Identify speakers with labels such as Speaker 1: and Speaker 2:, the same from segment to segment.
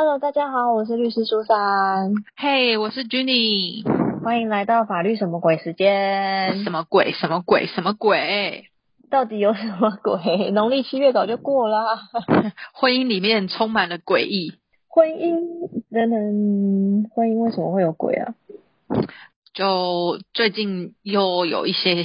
Speaker 1: Hello，大家好，我是律师苏珊。
Speaker 2: 嘿，我是 Jenny。
Speaker 1: 欢迎来到法律什么鬼时间？
Speaker 2: 什么鬼？什么鬼？什么鬼？
Speaker 1: 到底有什么鬼？农历七月早就过啦。
Speaker 2: 婚姻里面充满了诡异。
Speaker 1: 婚姻，人人婚姻为什么会有鬼啊？
Speaker 2: 就最近又有一些。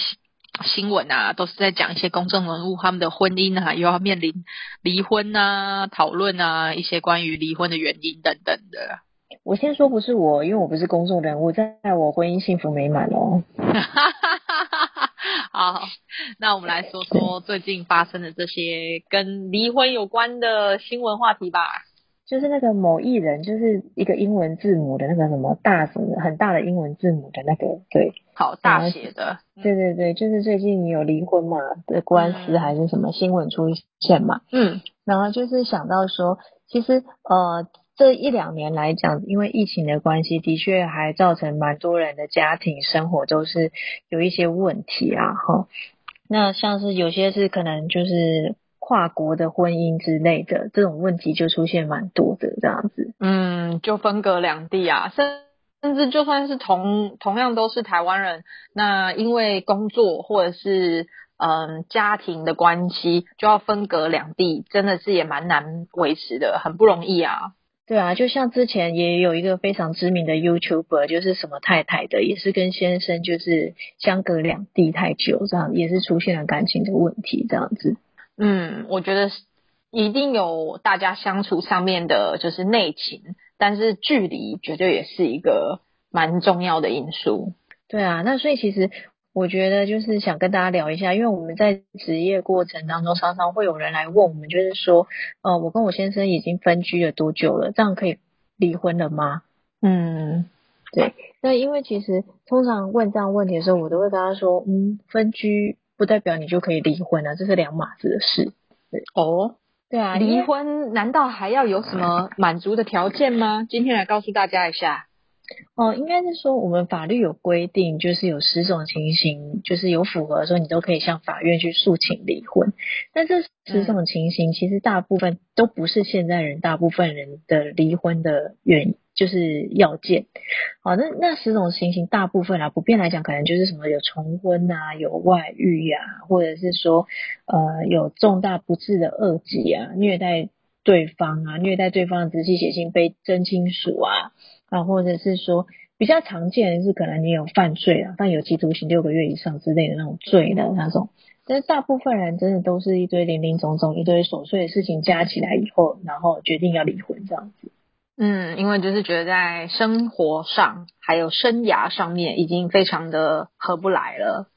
Speaker 2: 新闻啊，都是在讲一些公众人物他们的婚姻啊，又要面临离婚啊，讨论啊，一些关于离婚的原因等等的。
Speaker 1: 我先说不是我，因为我不是公众人物，在我婚姻幸福美满哦。
Speaker 2: 好，那我们来说说最近发生的这些跟离婚有关的新闻话题吧。
Speaker 1: 就是那个某艺人，就是一个英文字母的那个什么大什么很大的英文字母的那个，对，
Speaker 2: 好大写的，
Speaker 1: 对对对，就是最近有离婚嘛的官司还是什么新闻出现嘛，
Speaker 2: 嗯，
Speaker 1: 然后就是想到说，其实呃这一两年来讲，因为疫情的关系，的确还造成蛮多人的家庭生活都是有一些问题啊，哈，那像是有些是可能就是。跨国的婚姻之类的这种问题就出现蛮多的这样子，
Speaker 2: 嗯，就分隔两地啊，甚甚至就算是同同样都是台湾人，那因为工作或者是嗯家庭的关系，就要分隔两地，真的是也蛮难维持的，很不容易啊。
Speaker 1: 对啊，就像之前也有一个非常知名的 YouTuber，就是什么太太的，也是跟先生就是相隔两地太久，这样也是出现了感情的问题，这样子。
Speaker 2: 嗯，我觉得一定有大家相处上面的，就是内情，但是距离绝对也是一个蛮重要的因素。
Speaker 1: 对啊，那所以其实我觉得就是想跟大家聊一下，因为我们在职业过程当中，常常会有人来问我们，就是说，呃，我跟我先生已经分居了多久了？这样可以离婚了吗？
Speaker 2: 嗯，
Speaker 1: 对。那因为其实通常问这样问题的时候，我都会跟他说，嗯，分居。不代表你就可以离婚了，这是两码子的事。
Speaker 2: 哦，
Speaker 1: 对啊，
Speaker 2: 离婚难道还要有什么满足的条件吗？今天来告诉大家一下。
Speaker 1: 哦，应该是说我们法律有规定，就是有十种情形，就是有符合的时候，你都可以向法院去诉请离婚。但这十种情形，其实大部分都不是现在人大部分人的离婚的原因。就是要件，好，那那十种情形，大部分啊，普遍来讲，可能就是什么有重婚啊，有外遇呀，或者是说，呃，有重大不治的恶疾啊，虐待对方啊，虐待对方的直系血亲被真亲属啊，啊，或者是说比较常见的是，可能你有犯罪啊，犯有期徒刑六个月以上之类的那种罪的那种，但是大部分人真的都是一堆零零总总一堆琐碎的事情加起来以后，然后决定要离婚这样子。
Speaker 2: 嗯，因为就是觉得在生活上还有生涯上面已经非常的合不来了，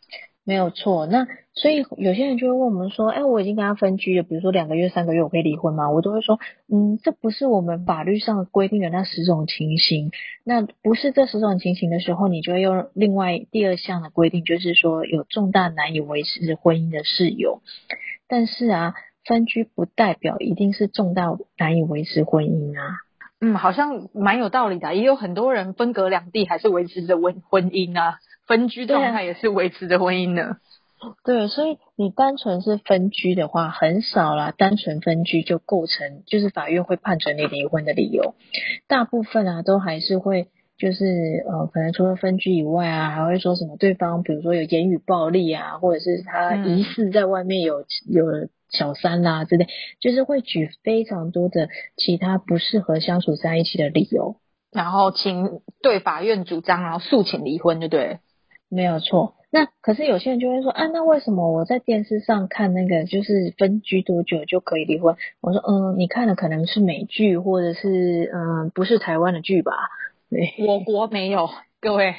Speaker 1: 没有错。那所以有些人就会问我们说，哎，我已经跟他分居了，比如说两个月、三个月，我可以离婚吗？我都会说，嗯，这不是我们法律上规定的那十种情形。那不是这十种情形的时候，你就会用另外第二项的规定，就是说有重大难以维持婚姻的事由。但是啊，分居不代表一定是重大难以维持婚姻啊。
Speaker 2: 嗯，好像蛮有道理的，也有很多人分隔两地还是维持着婚婚姻啊，分居状态也是维持着婚姻呢。
Speaker 1: 对，所以你单纯是分居的话，很少啦，单纯分居就构成就是法院会判准你离婚的理由。大部分啊，都还是会就是呃，可能除了分居以外啊，还会说什么对方，比如说有言语暴力啊，或者是他疑似在外面有有。小三啦之类，就是会举非常多的其他不适合相处在一起的理由，
Speaker 2: 然后请对法院主张，然后诉请离婚，就对，
Speaker 1: 没有错。那可是有些人就会说啊，那为什么我在电视上看那个就是分居多久就可以离婚？我说嗯，你看的可能是美剧，或者是嗯，不是台湾的剧吧？对，
Speaker 2: 我国没有，各位，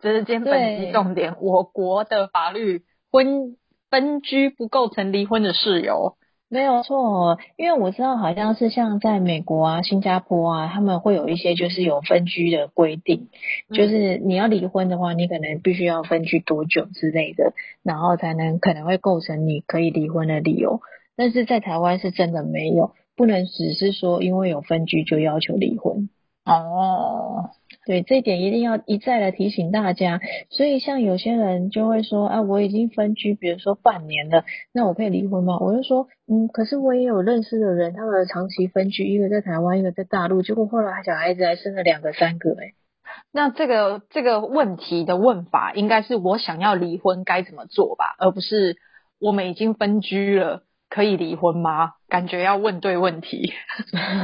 Speaker 2: 这是今天本期重点，我国的法律婚。分居不构成离婚的事由，
Speaker 1: 没有错。因为我知道好像是像在美国啊、新加坡啊，他们会有一些就是有分居的规定，就是你要离婚的话，你可能必须要分居多久之类的，然后才能可能会构成你可以离婚的理由。但是在台湾是真的没有，不能只是说因为有分居就要求离婚。
Speaker 2: 哦，
Speaker 1: 对，这一点一定要一再的提醒大家。所以像有些人就会说啊，我已经分居，比如说半年了，那我可以离婚吗？我就说，嗯，可是我也有认识的人，他们长期分居，一个在台湾，一个在大陆，结果后来小孩子还生了两个、三个，哎。
Speaker 2: 那这个这个问题的问法，应该是我想要离婚该怎么做吧，而不是我们已经分居了。可以离婚吗？感觉要问对问题。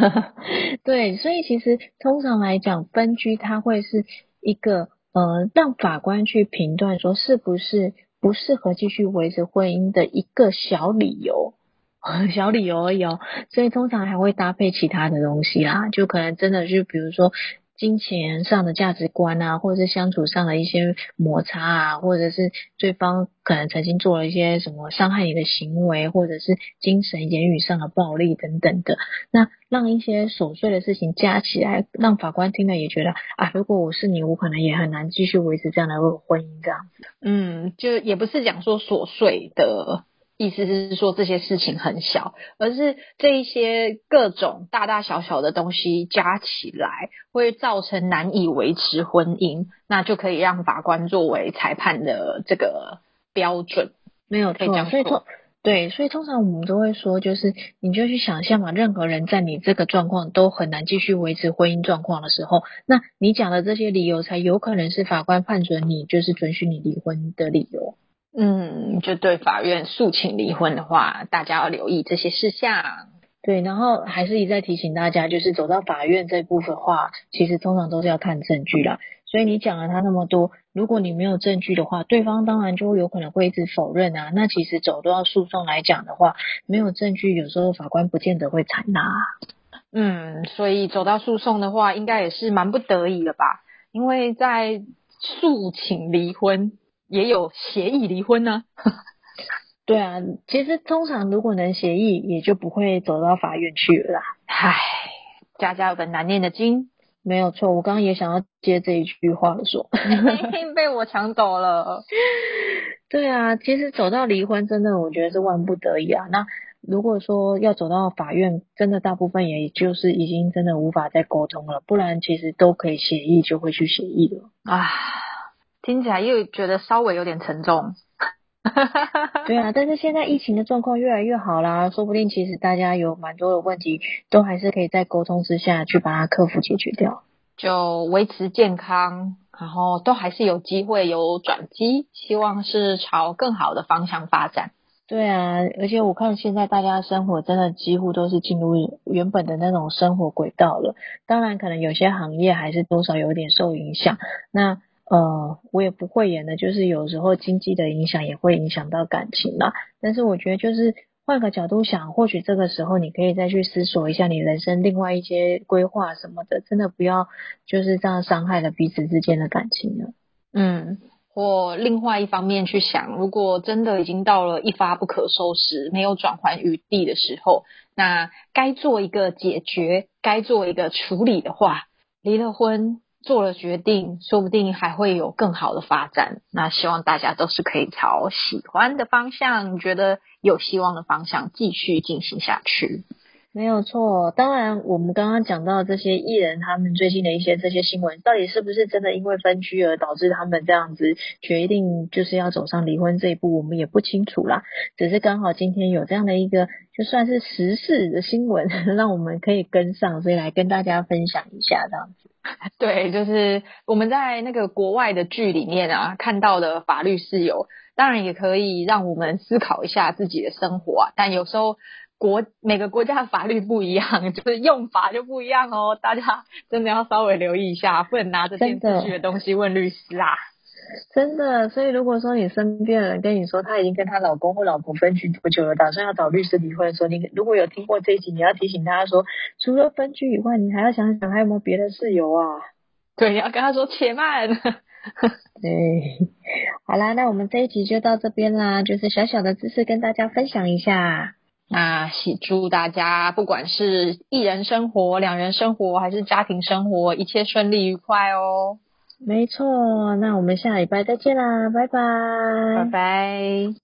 Speaker 1: 对，所以其实通常来讲，分居它会是一个呃，让法官去评断说是不是不适合继续维持婚姻的一个小理由，小理由而已哦。所以通常还会搭配其他的东西啦，就可能真的就比如说。金钱上的价值观啊，或者是相处上的一些摩擦啊，或者是对方可能曾经做了一些什么伤害你的行为，或者是精神言语上的暴力等等的，那让一些琐碎的事情加起来，让法官听了也觉得啊，如果我是你，我可能也很难继续维持这样的婚姻这样子。
Speaker 2: 嗯，就也不是讲说琐碎的。意思是说这些事情很小，而是这一些各种大大小小的东西加起来，会造成难以维持婚姻，那就可以让法官作为裁判的这个标准，
Speaker 1: 没有错。所以通对，所以通常我们都会说，就是你就去想象嘛，任何人在你这个状况都很难继续维持婚姻状况的时候，那你讲的这些理由才有可能是法官判准你就是准许你离婚的理由。
Speaker 2: 嗯，就对法院诉请离婚的话，大家要留意这些事项。
Speaker 1: 对，然后还是一再提醒大家，就是走到法院这部分话，其实通常都是要看证据啦。所以你讲了他那么多，如果你没有证据的话，对方当然就有可能会一直否认啊。那其实走到诉讼来讲的话，没有证据，有时候法官不见得会采纳。
Speaker 2: 嗯，所以走到诉讼的话，应该也是蛮不得已的吧？因为在诉请离婚。也有协议离婚呢，
Speaker 1: 对啊，其实通常如果能协议，也就不会走到法院去了。
Speaker 2: 唉，家家有本难念的经，
Speaker 1: 没有错。我刚刚也想要接这一句话说，
Speaker 2: 被我抢走了。
Speaker 1: 对啊，其实走到离婚，真的我觉得是万不得已啊。那如果说要走到法院，真的大部分也就是已经真的无法再沟通了，不然其实都可以协议，就会去协议了啊。
Speaker 2: 听起来又觉得稍微有点沉重，
Speaker 1: 对啊，但是现在疫情的状况越来越好啦，说不定其实大家有蛮多的问题，都还是可以在沟通之下去把它克服解决掉，
Speaker 2: 就维持健康，然后都还是有机会有转机，希望是朝更好的方向发展。
Speaker 1: 对啊，而且我看现在大家生活真的几乎都是进入原本的那种生活轨道了，当然可能有些行业还是多少有点受影响，那。呃，我也不会演的，就是有时候经济的影响也会影响到感情啦。但是我觉得，就是换个角度想，或许这个时候你可以再去思索一下你人生另外一些规划什么的，真的不要就是这样伤害了彼此之间的感情了。
Speaker 2: 嗯，或另外一方面去想，如果真的已经到了一发不可收拾、没有转圜余地的时候，那该做一个解决、该做一个处理的话，离了婚。做了决定，说不定还会有更好的发展。那希望大家都是可以朝喜欢的方向，觉得有希望的方向继续进行下去。
Speaker 1: 没有错，当然我们刚刚讲到这些艺人，他们最近的一些这些新闻，到底是不是真的因为分居而导致他们这样子决定就是要走上离婚这一步，我们也不清楚啦。只是刚好今天有这样的一个就算是时事的新闻，让我们可以跟上，所以来跟大家分享一下这样子。
Speaker 2: 对，就是我们在那个国外的剧里面啊看到的法律是有，当然也可以让我们思考一下自己的生活啊，但有时候。国每个国家的法律不一样，就是用法就不一样哦。大家真的要稍微留意一下，不能拿着电视剧的东西问律师啊。
Speaker 1: 真的，所以如果说你身边的人跟你说他已经跟他老公或老婆分居多久了，打算要找律师离婚，说你如果有听过这一集，你要提醒他说，除了分居以外，你还要想想还有没有别的事由啊。
Speaker 2: 对，你要跟他说且慢。
Speaker 1: 对，好啦，那我们这一集就到这边啦，就是小小的知识跟大家分享一下。
Speaker 2: 那喜祝大家，不管是一人生活、两人生活，还是家庭生活，一切顺利愉快哦。
Speaker 1: 没错，那我们下礼拜再见啦，拜拜，
Speaker 2: 拜拜。